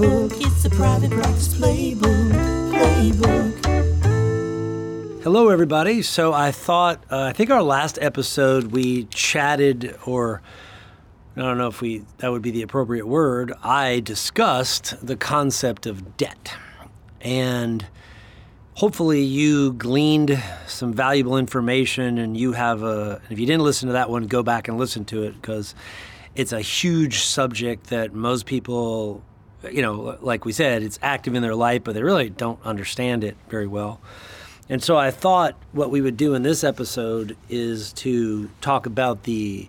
playbook. It's a private practice playbook. Playbook. Hello, everybody. So I thought, uh, I think our last episode we chatted, or I don't know if we that would be the appropriate word. I discussed the concept of debt, and hopefully you gleaned some valuable information. And you have a. If you didn't listen to that one, go back and listen to it because it's a huge subject that most people, you know, like we said, it's active in their life, but they really don't understand it very well. And so I thought what we would do in this episode is to talk about the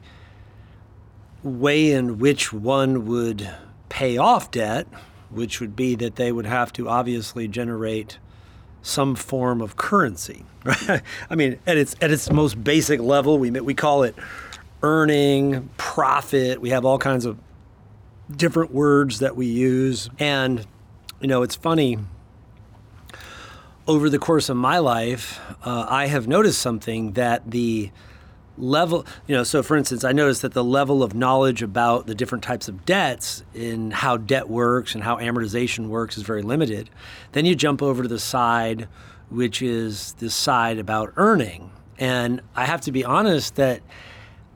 way in which one would pay off debt, which would be that they would have to obviously generate some form of currency. Right? I mean, at its at its most basic level, we we call it earning, profit. We have all kinds of different words that we use, and you know, it's funny over the course of my life, uh, I have noticed something that the level, you know, so for instance, I noticed that the level of knowledge about the different types of debts and how debt works and how amortization works is very limited. Then you jump over to the side, which is the side about earning. And I have to be honest that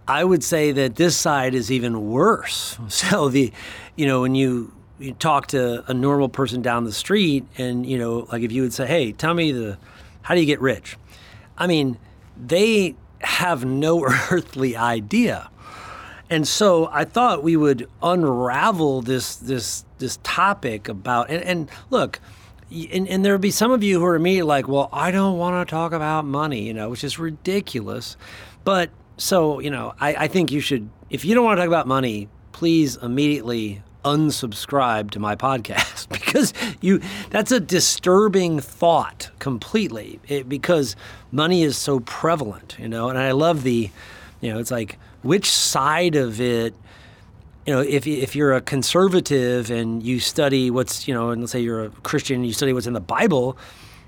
I would say that this side is even worse. So the, you know, when you you talk to a normal person down the street and you know like if you would say hey tell me the how do you get rich? I mean they have no earthly idea. And so i thought we would unravel this this this topic about and, and look and, and there would be some of you who are immediately like well i don't want to talk about money you know which is ridiculous. But so you know I, I think you should if you don't want to talk about money please immediately unsubscribe to my podcast because you that's a disturbing thought completely. It, because money is so prevalent you know and i love the you know it's like which side of it you know if, if you're a conservative and you study what's you know and let's say you're a christian and you study what's in the bible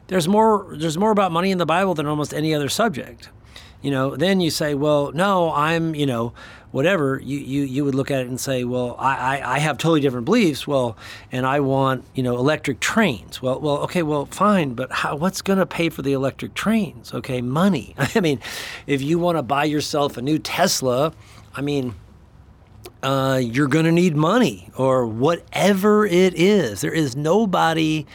there's more there's more about money in the bible than almost any other subject you know then you say well no i'm you know whatever, you, you, you would look at it and say, well, I, I, I have totally different beliefs. Well, and I want, you know, electric trains. Well, well, okay, well, fine, but how, what's going to pay for the electric trains? Okay, money. I mean, if you want to buy yourself a new Tesla, I mean, uh, you're going to need money or whatever it is. There is nobody,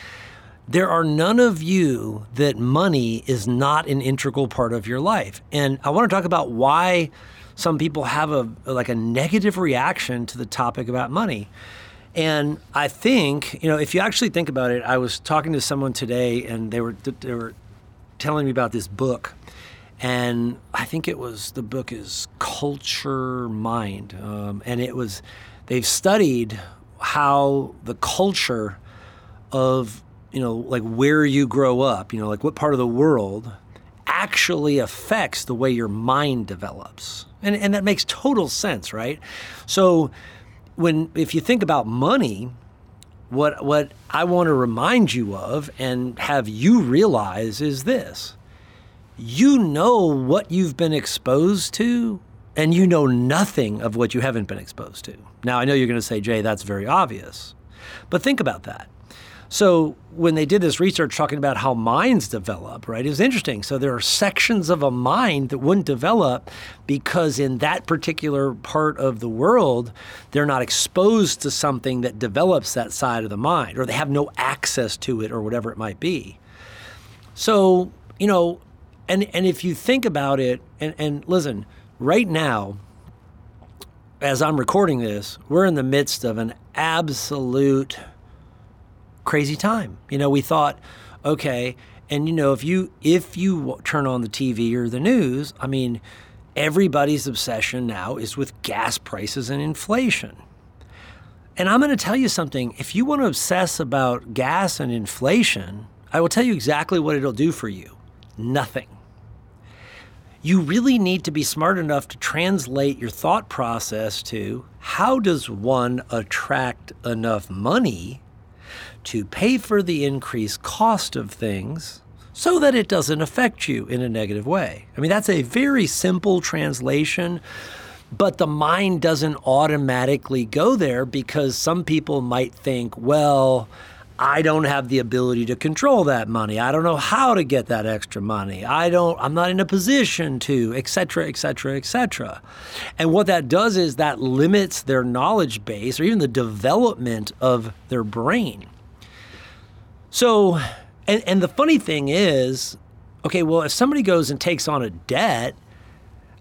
there are none of you that money is not an integral part of your life. And I want to talk about why some people have a like a negative reaction to the topic about money. And I think, you know, if you actually think about it, I was talking to someone today and they were they were telling me about this book. And I think it was the book is Culture Mind. Um, and it was they've studied how the culture of, you know, like where you grow up, you know, like what part of the world actually affects the way your mind develops. And, and that makes total sense, right? So when if you think about money, what what I want to remind you of and have you realize is this. You know what you've been exposed to and you know nothing of what you haven't been exposed to. Now I know you're going to say, "Jay, that's very obvious." But think about that. So when they did this research talking about how minds develop, right, it was interesting. So there are sections of a mind that wouldn't develop because in that particular part of the world, they're not exposed to something that develops that side of the mind, or they have no access to it, or whatever it might be. So, you know, and and if you think about it, and, and listen, right now, as I'm recording this, we're in the midst of an absolute crazy time. You know, we thought, okay, and you know, if you if you turn on the TV or the news, I mean, everybody's obsession now is with gas prices and inflation. And I'm going to tell you something. If you want to obsess about gas and inflation, I will tell you exactly what it'll do for you nothing. You really need to be smart enough to translate your thought process to how does one attract enough money to pay for the increased cost of things so that it doesn't affect you in a negative way. I mean, that's a very simple translation, but the mind doesn't automatically go there because some people might think, well, I don't have the ability to control that money. I don't know how to get that extra money. I don't I'm not in a position to, et cetera, et cetera, et cetera. And what that does is that limits their knowledge base or even the development of their brain. So and, and the funny thing is, okay, well, if somebody goes and takes on a debt,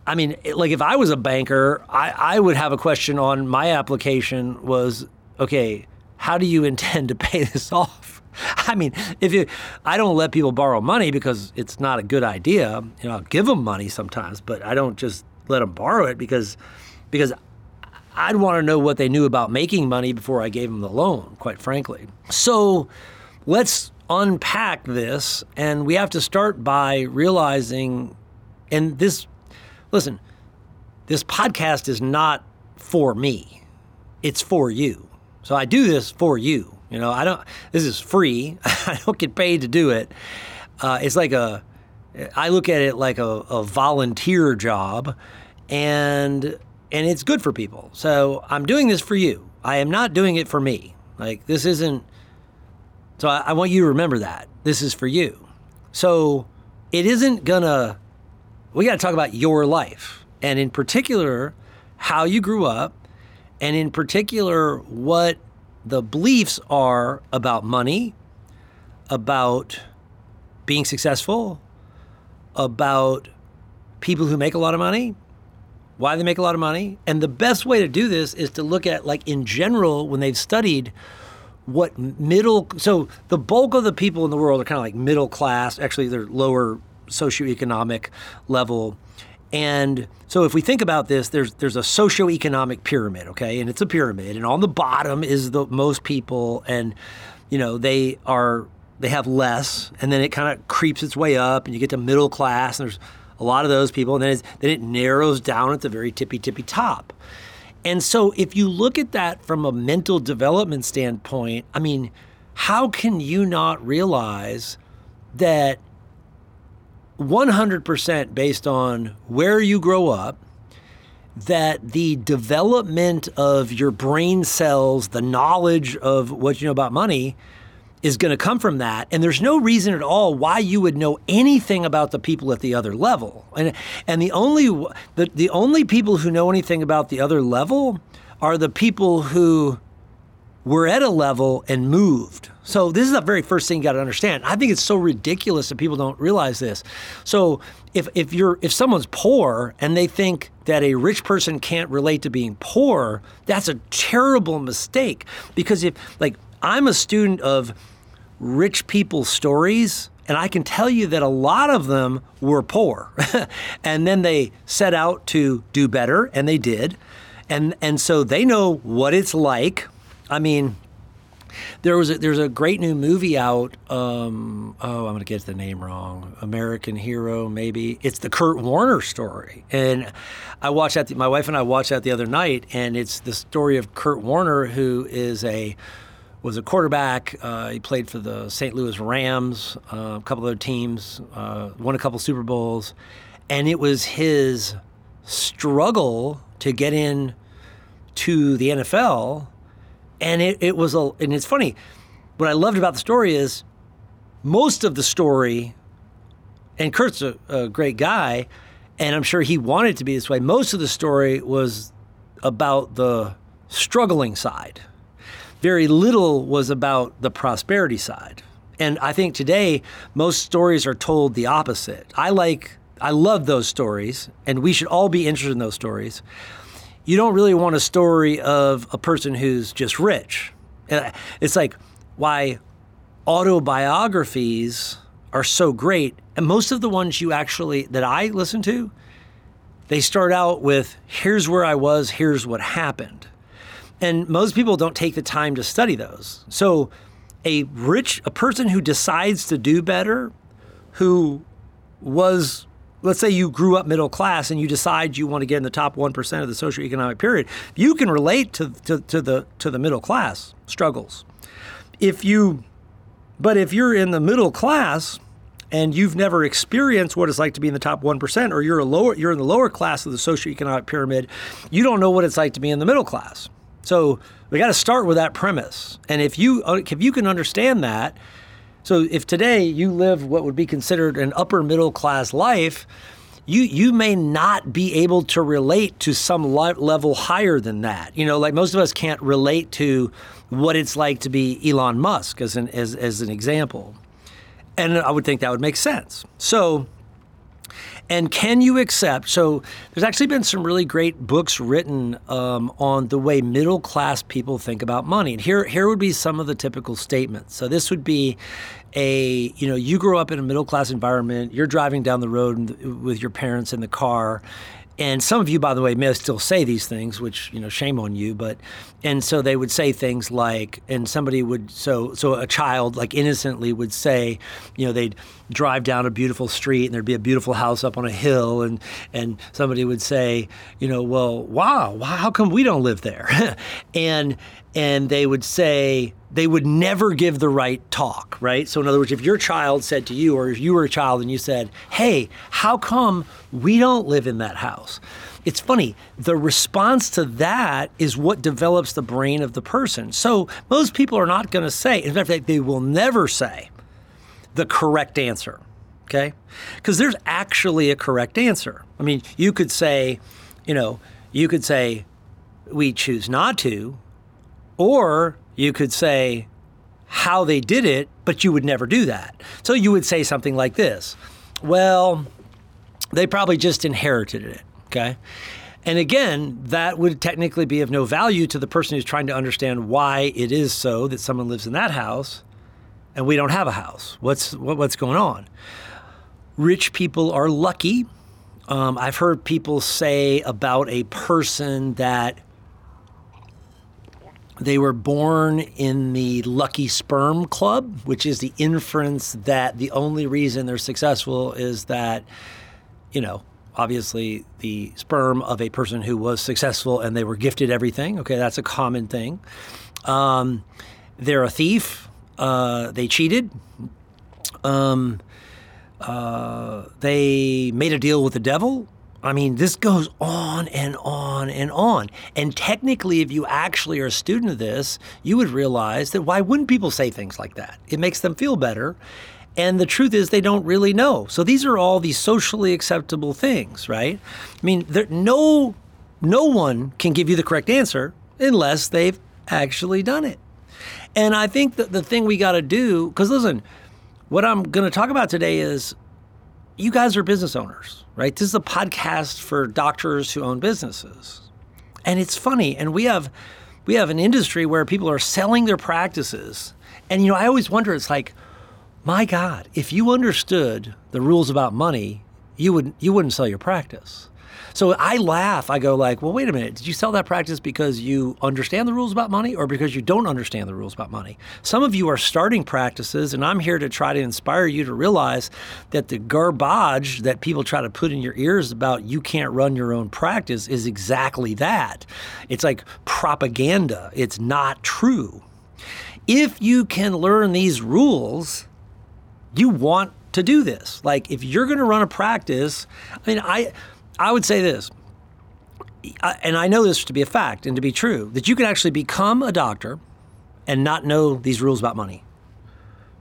I mean, like if I was a banker, I, I would have a question on my application was, okay, how do you intend to pay this off? I mean, if you, I don't let people borrow money because it's not a good idea. You know, I'll give them money sometimes, but I don't just let them borrow it because, because I'd want to know what they knew about making money before I gave them the loan, quite frankly. So let's unpack this, and we have to start by realizing, and this listen, this podcast is not for me. It's for you. So I do this for you. You know, I don't. This is free. I don't get paid to do it. Uh, it's like a. I look at it like a, a volunteer job, and and it's good for people. So I'm doing this for you. I am not doing it for me. Like this isn't. So I, I want you to remember that this is for you. So it isn't gonna we got to talk about your life and in particular how you grew up and in particular what the beliefs are about money about being successful about people who make a lot of money why they make a lot of money and the best way to do this is to look at like in general when they've studied what middle so the bulk of the people in the world are kind of like middle class actually they're lower socioeconomic level. And so if we think about this, there's there's a socioeconomic pyramid, okay? And it's a pyramid, and on the bottom is the most people and you know, they are they have less and then it kind of creeps its way up and you get to middle class and there's a lot of those people and then, then it narrows down at the very tippy tippy top. And so if you look at that from a mental development standpoint, I mean, how can you not realize that 100% based on where you grow up, that the development of your brain cells, the knowledge of what you know about money, is going to come from that. And there's no reason at all why you would know anything about the people at the other level. And and the only the, the only people who know anything about the other level are the people who were at a level and moved. So this is the very first thing you got to understand. I think it's so ridiculous that people don't realize this. So if if you're if someone's poor and they think that a rich person can't relate to being poor, that's a terrible mistake because if like I'm a student of rich people's stories and I can tell you that a lot of them were poor. and then they set out to do better and they did. And and so they know what it's like I mean, there was a, there's a great new movie out. Um, oh, I'm going to get the name wrong. American Hero, maybe. It's the Kurt Warner story, and I watched that. My wife and I watched that the other night, and it's the story of Kurt Warner, who is a was a quarterback. Uh, he played for the St. Louis Rams, uh, a couple other teams, uh, won a couple Super Bowls, and it was his struggle to get in to the NFL and it, it was a and it's funny what i loved about the story is most of the story and kurt's a, a great guy and i'm sure he wanted to be this way most of the story was about the struggling side very little was about the prosperity side and i think today most stories are told the opposite i like i love those stories and we should all be interested in those stories you don't really want a story of a person who's just rich. It's like why autobiographies are so great. And most of the ones you actually, that I listen to, they start out with here's where I was, here's what happened. And most people don't take the time to study those. So a rich, a person who decides to do better, who was let's say you grew up middle class and you decide you want to get in the top 1% of the socioeconomic period, you can relate to, to, to, the, to the middle class struggles. If you, but if you're in the middle class and you've never experienced what it's like to be in the top 1% or you're a lower you're in the lower class of the socioeconomic pyramid, you don't know what it's like to be in the middle class. So we got to start with that premise. And if you uh, if you can understand that, so if today you live what would be considered an upper middle class life, you you may not be able to relate to some level higher than that. You know, like most of us can't relate to what it's like to be Elon Musk as an as, as an example. And I would think that would make sense. So and can you accept? So, there's actually been some really great books written um, on the way middle class people think about money. And here, here would be some of the typical statements. So, this would be a you know you grow up in a middle class environment you're driving down the road with your parents in the car and some of you by the way may still say these things which you know shame on you but and so they would say things like and somebody would so so a child like innocently would say you know they'd drive down a beautiful street and there'd be a beautiful house up on a hill and and somebody would say you know well wow how come we don't live there and and they would say they would never give the right talk, right? So, in other words, if your child said to you, or if you were a child and you said, Hey, how come we don't live in that house? It's funny, the response to that is what develops the brain of the person. So, most people are not going to say, in fact, they will never say the correct answer, okay? Because there's actually a correct answer. I mean, you could say, you know, you could say, we choose not to, or you could say how they did it, but you would never do that. So you would say something like this Well, they probably just inherited it, okay? And again, that would technically be of no value to the person who's trying to understand why it is so that someone lives in that house and we don't have a house. What's what, what's going on? Rich people are lucky. Um, I've heard people say about a person that they were born in the lucky sperm club, which is the inference that the only reason they're successful is that, you know, obviously the sperm of a person who was successful and they were gifted everything. Okay, that's a common thing. Um, they're a thief. Uh, they cheated. Um, uh, they made a deal with the devil. I mean, this goes on and on and on. And technically, if you actually are a student of this, you would realize that why wouldn't people say things like that? It makes them feel better. And the truth is, they don't really know. So these are all these socially acceptable things, right? I mean, there, no, no one can give you the correct answer unless they've actually done it. And I think that the thing we got to do, because listen, what I'm going to talk about today is you guys are business owners, right? This is a podcast for doctors who own businesses. And it's funny, and we have we have an industry where people are selling their practices. And you know, I always wonder it's like, my God, if you understood the rules about money, you would you wouldn't sell your practice. So I laugh. I go like, well, wait a minute. Did you sell that practice because you understand the rules about money or because you don't understand the rules about money? Some of you are starting practices, and I'm here to try to inspire you to realize that the garbage that people try to put in your ears about you can't run your own practice is exactly that. It's like propaganda. It's not true. If you can learn these rules, you want to do this. Like if you're going to run a practice, I mean, I I would say this, and I know this to be a fact and to be true, that you can actually become a doctor and not know these rules about money.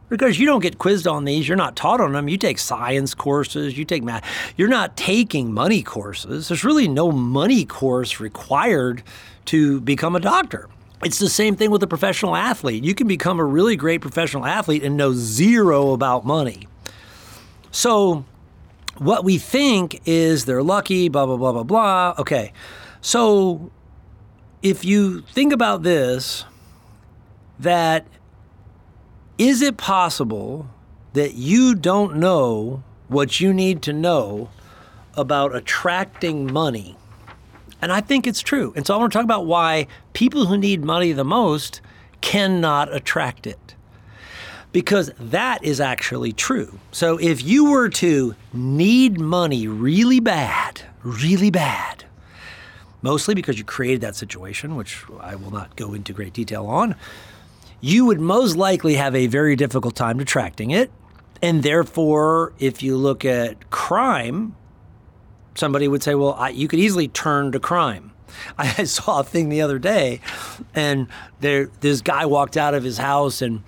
Because you don't get quizzed on these, you're not taught on them. You take science courses, you take math. You're not taking money courses. There's really no money course required to become a doctor. It's the same thing with a professional athlete. You can become a really great professional athlete and know zero about money. So, what we think is they're lucky, blah, blah, blah, blah, blah. Okay. So if you think about this, that is it possible that you don't know what you need to know about attracting money? And I think it's true. And so I want to talk about why people who need money the most cannot attract it because that is actually true. So if you were to need money really bad, really bad, mostly because you created that situation, which I will not go into great detail on, you would most likely have a very difficult time attracting it. And therefore, if you look at crime, somebody would say, well, I, you could easily turn to crime. I saw a thing the other day, and there this guy walked out of his house and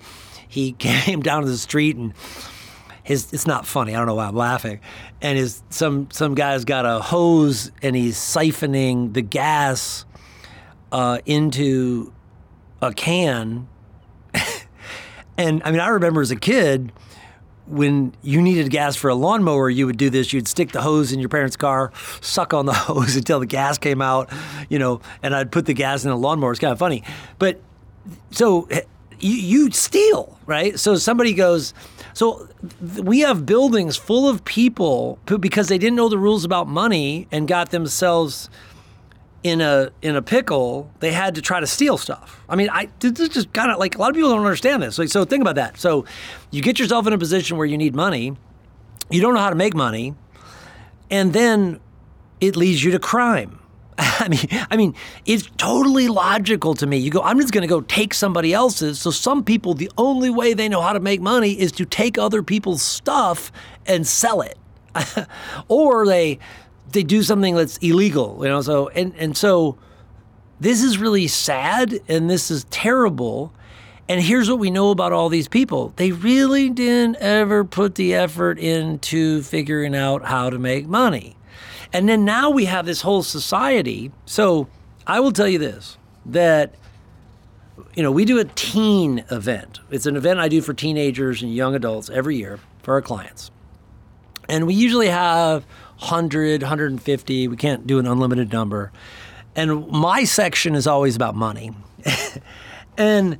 he came down to the street and his it's not funny. I don't know why I'm laughing. And his some some guy's got a hose and he's siphoning the gas uh, into a can. and I mean, I remember as a kid when you needed gas for a lawnmower, you would do this. You'd stick the hose in your parents' car, suck on the hose until the gas came out, you know, and I'd put the gas in the lawnmower. It's kind of funny. But so you, you steal, right? So somebody goes, so we have buildings full of people who, because they didn't know the rules about money and got themselves in a in a pickle, they had to try to steal stuff. I mean, I this is just kind of like a lot of people don't understand this. Like, so think about that. So you get yourself in a position where you need money, you don't know how to make money, and then it leads you to crime. I mean, I mean, it's totally logical to me. You go, I'm just going to go take somebody else's. So some people, the only way they know how to make money is to take other people's stuff and sell it, or they they do something that's illegal. You know, so and and so this is really sad and this is terrible. And here's what we know about all these people. They really didn't ever put the effort into figuring out how to make money. And then now we have this whole society. So I will tell you this that you know, we do a teen event. It's an event I do for teenagers and young adults every year for our clients. And we usually have 100, 150. We can't do an unlimited number. And my section is always about money. and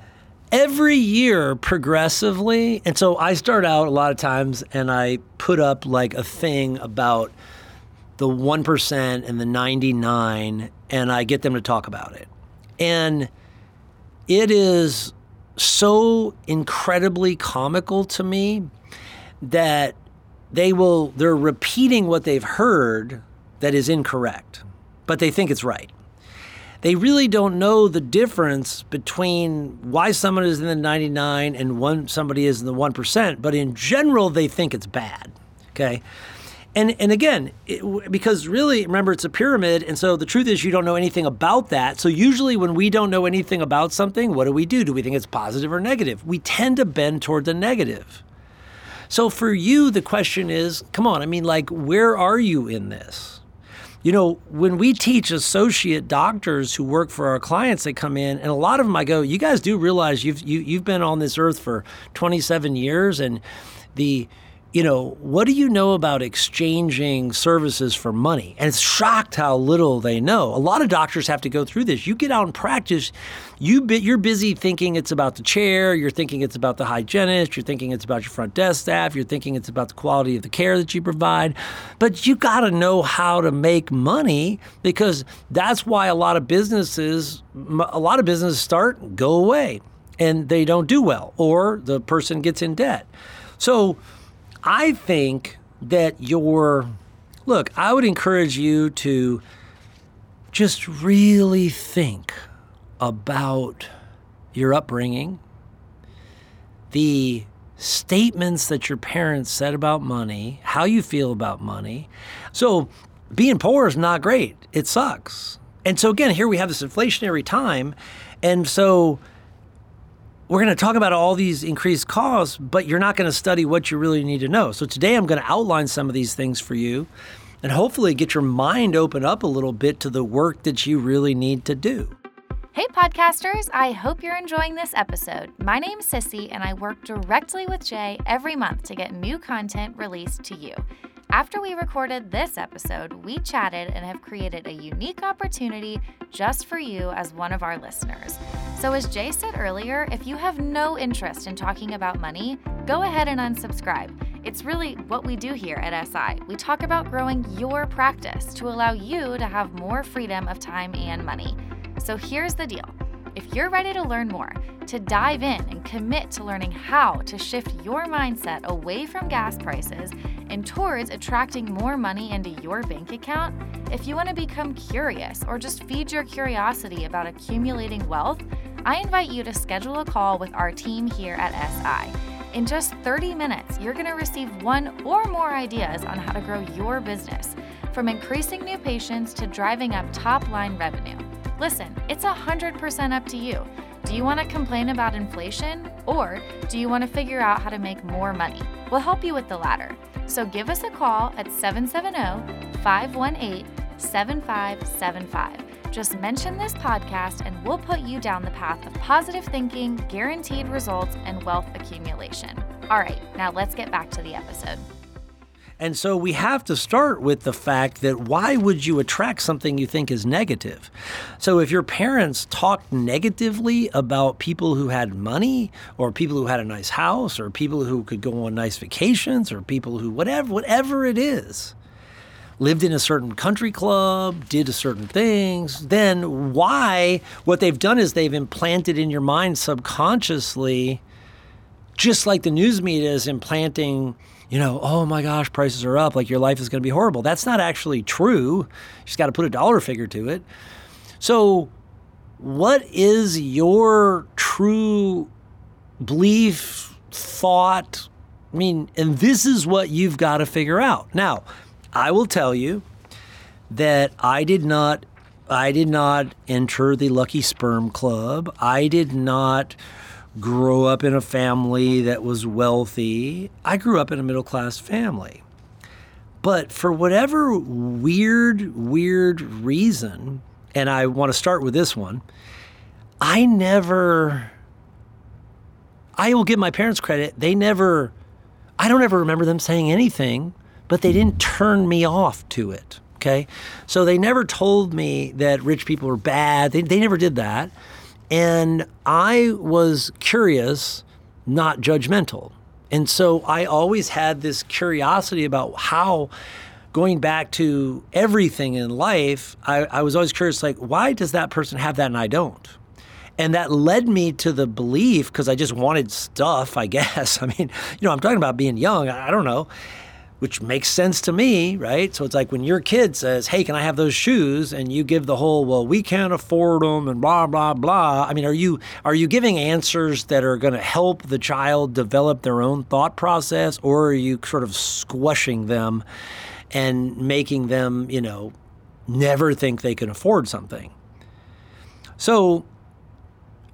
every year progressively, and so I start out a lot of times and I put up like a thing about the 1% and the 99 and I get them to talk about it. And it is so incredibly comical to me that they will they're repeating what they've heard that is incorrect, but they think it's right. They really don't know the difference between why someone is in the 99 and one somebody is in the 1%, but in general they think it's bad. Okay? And and again, it, because really remember it's a pyramid and so the truth is you don't know anything about that. So usually when we don't know anything about something, what do we do? Do we think it's positive or negative? We tend to bend toward the negative. So for you, the question is come on, I mean, like, where are you in this? You know, when we teach associate doctors who work for our clients, they come in, and a lot of them I go, you guys do realize you've you, have you have been on this earth for 27 years, and the you know, what do you know about exchanging services for money? And it's shocked how little they know. A lot of doctors have to go through this. You get out and practice, you you're busy thinking it's about the chair, you're thinking it's about the hygienist, you're thinking it's about your front desk staff, you're thinking it's about the quality of the care that you provide. But you got to know how to make money because that's why a lot of businesses, a lot of businesses start, go away, and they don't do well, or the person gets in debt. So, I think that your look, I would encourage you to just really think about your upbringing, the statements that your parents said about money, how you feel about money. So, being poor is not great. It sucks. And so, again, here we have this inflationary time. And so, we're going to talk about all these increased costs, but you're not going to study what you really need to know. So today I'm going to outline some of these things for you and hopefully get your mind open up a little bit to the work that you really need to do. Hey, podcasters, I hope you're enjoying this episode. My name's Sissy, and I work directly with Jay every month to get new content released to you. After we recorded this episode, we chatted and have created a unique opportunity just for you as one of our listeners. So, as Jay said earlier, if you have no interest in talking about money, go ahead and unsubscribe. It's really what we do here at SI. We talk about growing your practice to allow you to have more freedom of time and money. So, here's the deal. If you're ready to learn more, to dive in and commit to learning how to shift your mindset away from gas prices and towards attracting more money into your bank account, if you want to become curious or just feed your curiosity about accumulating wealth, I invite you to schedule a call with our team here at SI. In just 30 minutes, you're going to receive one or more ideas on how to grow your business, from increasing new patients to driving up top line revenue. Listen, it's 100% up to you. Do you want to complain about inflation or do you want to figure out how to make more money? We'll help you with the latter. So give us a call at 770 518 7575. Just mention this podcast and we'll put you down the path of positive thinking, guaranteed results, and wealth accumulation. All right, now let's get back to the episode. And so we have to start with the fact that why would you attract something you think is negative? So if your parents talked negatively about people who had money or people who had a nice house or people who could go on nice vacations or people who whatever whatever it is, lived in a certain country club, did certain things, then why what they've done is they've implanted in your mind subconsciously just like the news media is implanting you know, oh my gosh, prices are up, like your life is going to be horrible. That's not actually true. You just got to put a dollar figure to it. So, what is your true belief, thought? I mean, and this is what you've got to figure out. Now, I will tell you that I did not I did not enter the Lucky Sperm Club. I did not grow up in a family that was wealthy. I grew up in a middle class family. But for whatever weird, weird reason, and I want to start with this one, I never, I will give my parents credit. They never, I don't ever remember them saying anything, but they didn't turn me off to it. Okay. So they never told me that rich people were bad. They, they never did that. And I was curious, not judgmental. And so I always had this curiosity about how, going back to everything in life, I, I, was always curious like, why does that person have that and I don't? And that led me to the belief, because I just wanted stuff, I guess. I mean, you know, I'm talking about being young, I don't know which makes sense to me, right? So it's like when your kid says, "Hey, can I have those shoes?" and you give the whole, "Well, we can't afford them," and blah blah blah. I mean, are you are you giving answers that are going to help the child develop their own thought process, or are you sort of squashing them and making them, you know, never think they can afford something? So,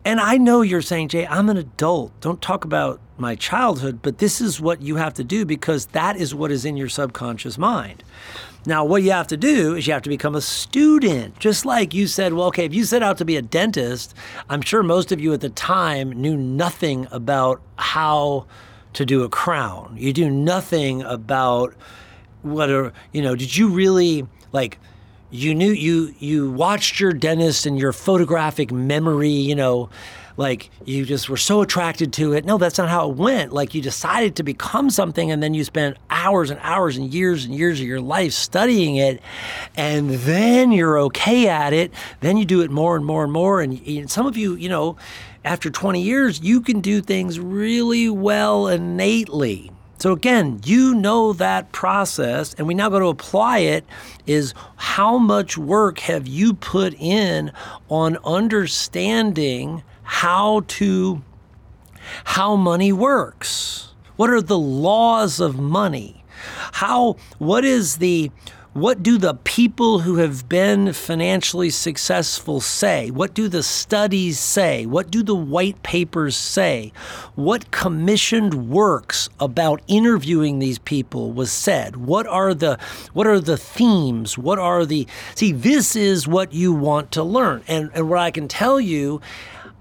and I know you're saying, Jay, I'm an adult. Don't talk about my childhood, but this is what you have to do because that is what is in your subconscious mind. Now, what you have to do is you have to become a student. Just like you said, well, okay, if you set out to be a dentist, I'm sure most of you at the time knew nothing about how to do a crown. You do nothing about what are, you know, did you really like you knew you you watched your dentist and your photographic memory, you know, like you just were so attracted to it. No, that's not how it went. Like you decided to become something and then you spent hours and hours and years and years of your life studying it. And then you're okay at it. Then you do it more and more and more. And, and some of you, you know, after 20 years, you can do things really well innately. So again, you know that process, and we now go to apply it. Is how much work have you put in on understanding how to how money works. What are the laws of money? How what is the what do the people who have been financially successful say? What do the studies say? What do the white papers say? What commissioned works about interviewing these people was said? What are the what are the themes? What are the See, this is what you want to learn. And and what I can tell you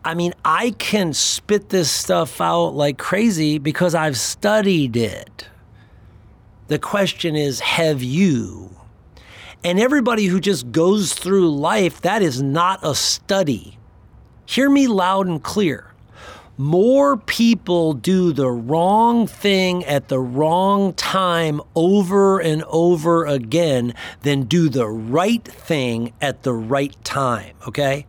I mean, I can spit this stuff out like crazy because I've studied it. The question is, have you? And everybody who just goes through life, that is not a study. Hear me loud and clear. More people do the wrong thing at the wrong time over and over again than do the right thing at the right time, okay?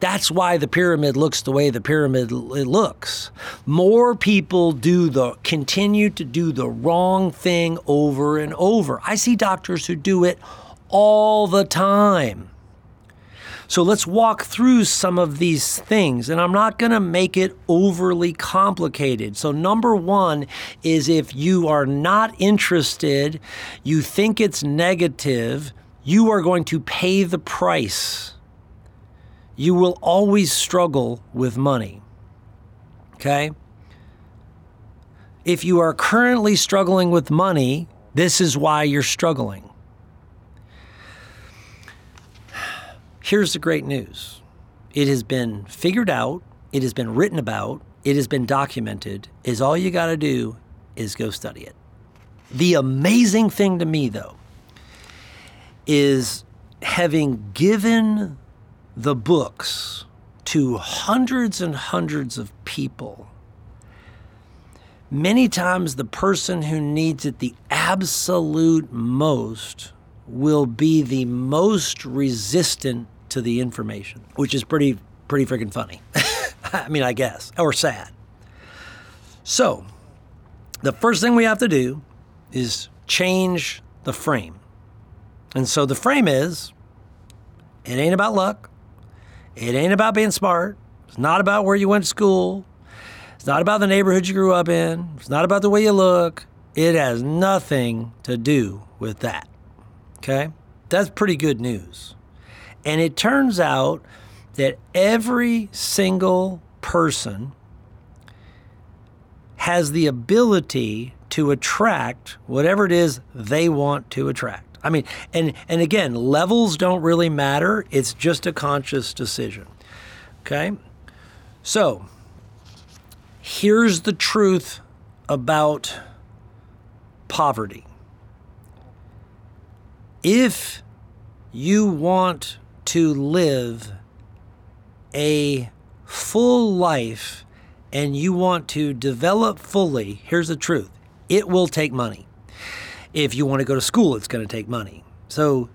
That's why the pyramid looks the way the pyramid looks. More people do the continue to do the wrong thing over and over. I see doctors who do it all the time. So let's walk through some of these things, and I'm not going to make it overly complicated. So, number one is if you are not interested, you think it's negative, you are going to pay the price. You will always struggle with money. Okay? If you are currently struggling with money, this is why you're struggling. Here's the great news it has been figured out, it has been written about, it has been documented, is all you got to do is go study it. The amazing thing to me, though, is having given the books to hundreds and hundreds of people. Many times, the person who needs it the absolute most will be the most resistant to the information, which is pretty pretty freaking funny. I mean, I guess, or sad. So, the first thing we have to do is change the frame. And so the frame is it ain't about luck. It ain't about being smart. It's not about where you went to school. It's not about the neighborhood you grew up in. It's not about the way you look. It has nothing to do with that. Okay? That's pretty good news. And it turns out that every single person has the ability to attract whatever it is they want to attract. I mean, and and again, levels don't really matter. It's just a conscious decision. Okay? So, here's the truth about poverty. If you want to live a full life and you want to develop fully, here's the truth it will take money. If you want to go to school, it's going to take money. So,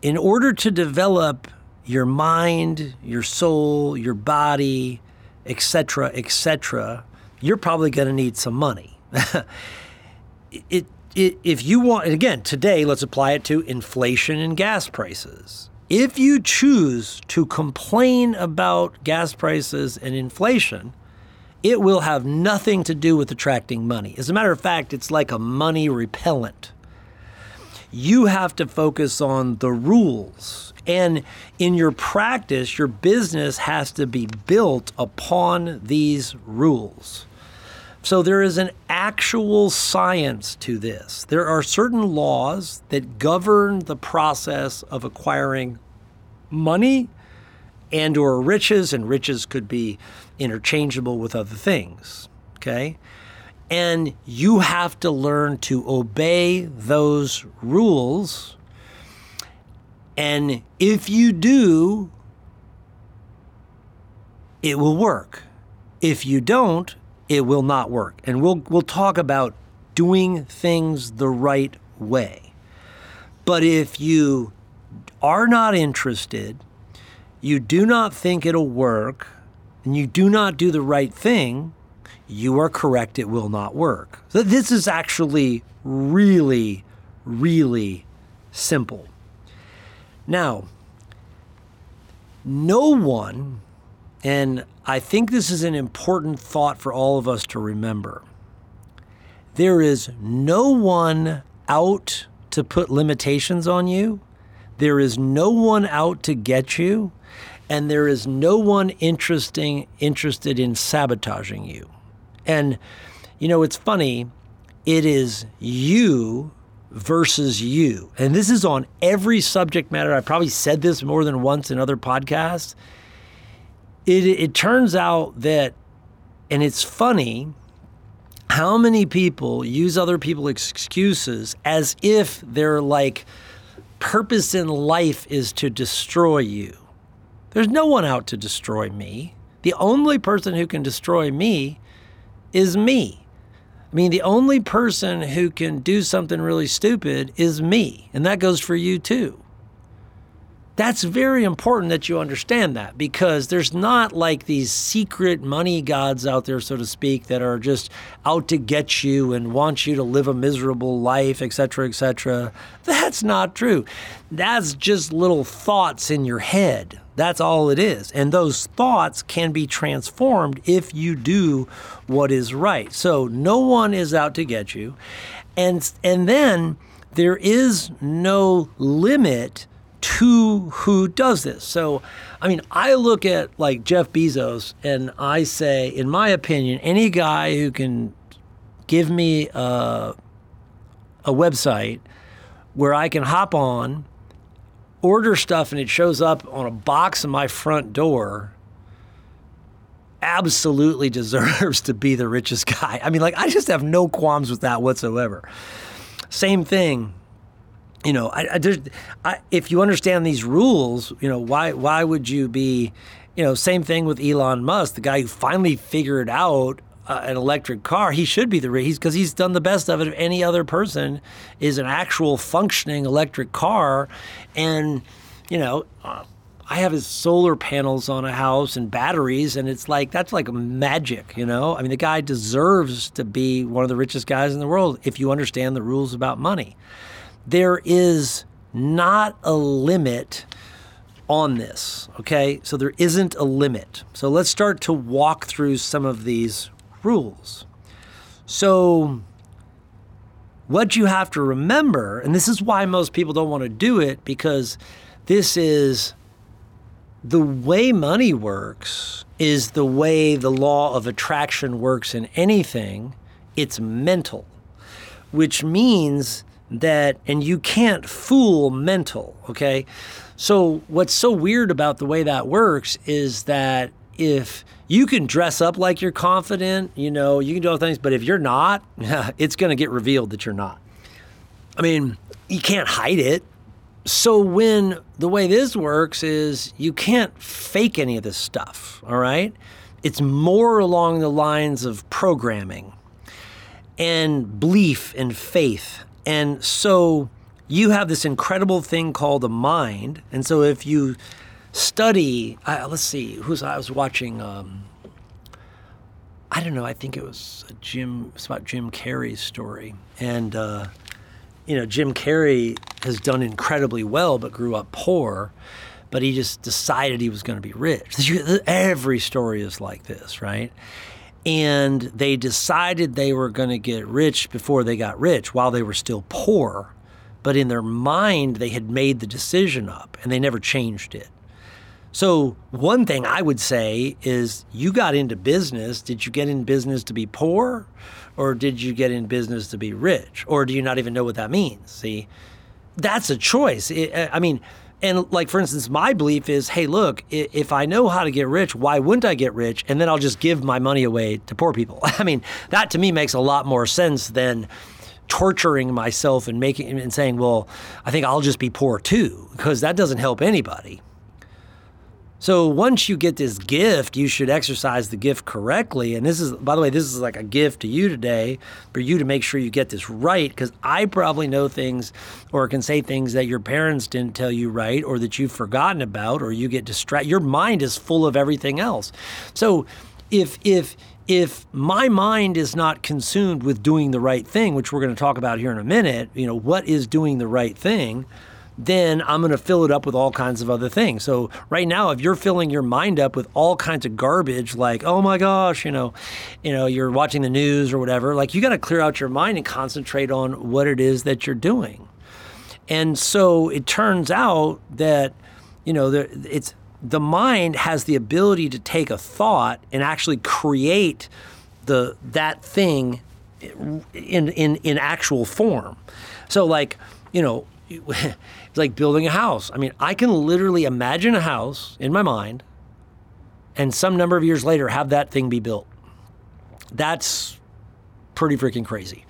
in order to develop your mind, your soul, your body, etc., etc., you're probably going to need some money. it, it, if you want, again, today, let's apply it to inflation and gas prices. If you choose to complain about gas prices and inflation, it will have nothing to do with attracting money. As a matter of fact, it's like a money repellent. You have to focus on the rules. And in your practice, your business has to be built upon these rules. So there is an actual science to this. There are certain laws that govern the process of acquiring money and or riches and riches could be interchangeable with other things, okay? And you have to learn to obey those rules. And if you do, it will work. If you don't, it will not work. And we'll we'll talk about doing things the right way. But if you are not interested, you do not think it'll work, and you do not do the right thing, you are correct, it will not work. So this is actually really, really simple. Now, no one and I think this is an important thought for all of us to remember. There is no one out to put limitations on you, there is no one out to get you, and there is no one interesting interested in sabotaging you. And you know, it's funny, it is you versus you. And this is on every subject matter. I probably said this more than once in other podcasts it, it turns out that, and it's funny, how many people use other people's excuses as if their like purpose in life is to destroy you. There's no one out to destroy me. The only person who can destroy me is me. I mean, the only person who can do something really stupid is me, and that goes for you too. That's very important that you understand that because there's not like these secret money gods out there, so to speak, that are just out to get you and want you to live a miserable life, etc., etc. That's not true. That's just little thoughts in your head. That's all it is. And those thoughts can be transformed if you do what is right. So no one is out to get you. And and then there is no limit to who does this. So, I mean, I look at like Jeff Bezos and I say, in my opinion, any guy who can give me a, a website where I can hop on, order stuff, and it shows up on a box in my front door absolutely deserves to be the richest guy. I mean, like, I just have no qualms with that whatsoever. Same thing you know, I, I, I, if you understand these rules, you know, why why would you be, you know, same thing with Elon Musk, the guy who finally figured out uh, an electric car. He should be the he's because he's done the best of it. If any other person is an actual functioning electric car, and you know. Uh, I have his solar panels on a house and batteries, and it's like that's like magic, you know. I mean, the guy deserves to be one of the richest guys in the world if you understand the rules about money there is not a limit on this, okay? So there isn't a limit. So let's start to walk through some of these rules. So, what you have to remember, and this is why most people don't want to do it, because this is the way money works, is the way the law of attraction works in anything. It's mental, which means that, and you can't fool mental, okay? So, what's so weird about the way that works is that if you can dress up like you're confident, you know, you can do all things, but if you're not, it's going to get revealed that you're not. I mean, you can't hide it. So, when the way this works is you can't fake any of this stuff, all right? It's more along the lines of programming and belief and faith and so you have this incredible thing called a mind. And so if you study, let's see, who's I was watching. Um, I don't know. I think it was Jim. It's about Jim Carrey's story, and uh, you know, Jim Carrey has done incredibly well, but grew up poor. But he just decided he was going to be rich. Every story is like this, right? And they decided they were going to get rich before they got rich while they were still poor. But in their mind, they had made the decision up and they never changed it. So, one thing I would say is you got into business. Did you get in business to be poor or did you get in business to be rich? Or do you not even know what that means? See, that's a choice. It, I mean, and like for instance, my belief is, hey, look, if I know how to get rich, why wouldn't I get rich? And then I'll just give my money away to poor people. I mean, that to me makes a lot more sense than torturing myself and making and saying, well, I think I'll just be poor too, because that doesn't help anybody. So once you get this gift, you should exercise the gift correctly. And this is, by the way, this is like a gift to you today for you to make sure you get this right because I probably know things or can say things that your parents didn't tell you right or that you've forgotten about or you get distracted. Your mind is full of everything else. So if, if, if my mind is not consumed with doing the right thing, which we're going to talk about here in a minute, you know, what is doing the right thing? Then I'm going to fill it up with all kinds of other things. So right now, if you're filling your mind up with all kinds of garbage, like oh my gosh, you know, you know, you're watching the news or whatever, like you got to clear out your mind and concentrate on what it is that you're doing. And so it turns out that you know it's the mind has the ability to take a thought and actually create the that thing in in in actual form. So like you know it's like building a house. I mean, I can literally imagine a house in my mind and some number of years later have that thing be built. That's pretty freaking crazy.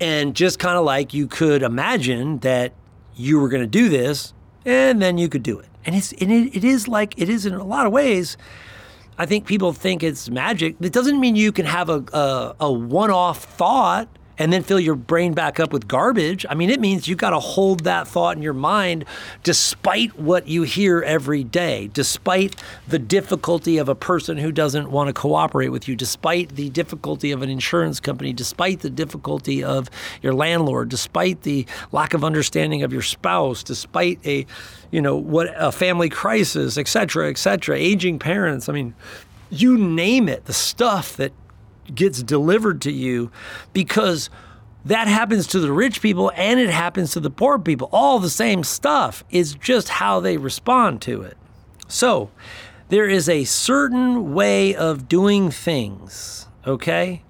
And just kind of like you could imagine that you were going to do this and then you could do it. And it's and it, it is like it is in a lot of ways. I think people think it's magic. It doesn't mean you can have a, a, a one off thought and then fill your brain back up with garbage, I mean, it means you've got to hold that thought in your mind despite what you hear every day, despite the difficulty of a person who doesn't want to cooperate with you, despite the difficulty of an insurance company, despite the difficulty of your landlord, despite the lack of understanding of your spouse, despite a, you know, what a family crisis, et cetera, et cetera, aging parents. I mean, you name it, the stuff that gets delivered to you because that happens to the rich people and it happens to the poor people. All the same stuff. It's just how they respond to it. So, there is a certain way of doing things, okay?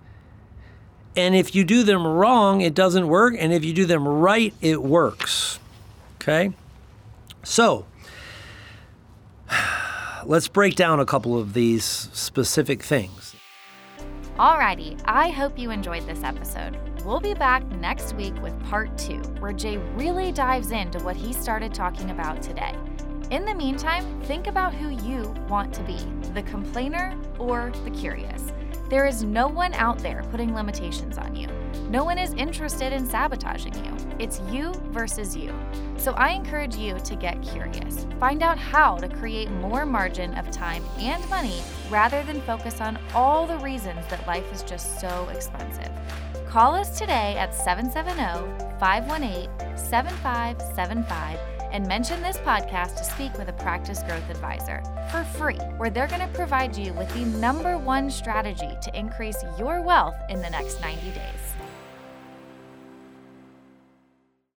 And if you do them wrong, it doesn't work. And if you do them right, it works, okay? So, let's break down a couple of these specific things. Alrighty, I hope you enjoyed this episode. We'll be back next week with part two, where Jay really dives into what he started talking about today. In the meantime, think about who you want to be the complainer or the curious. There is no one out there putting limitations on you. No one is interested in sabotaging you. It's you versus you. So I encourage you to get curious. Find out how to create more margin of time and money rather than focus on all the reasons that life is just so expensive. Call us today at 770 518 7575 and mention this podcast to speak with a practice growth advisor for free, where they're going to provide you with the number one strategy to increase your wealth in the next 90 days.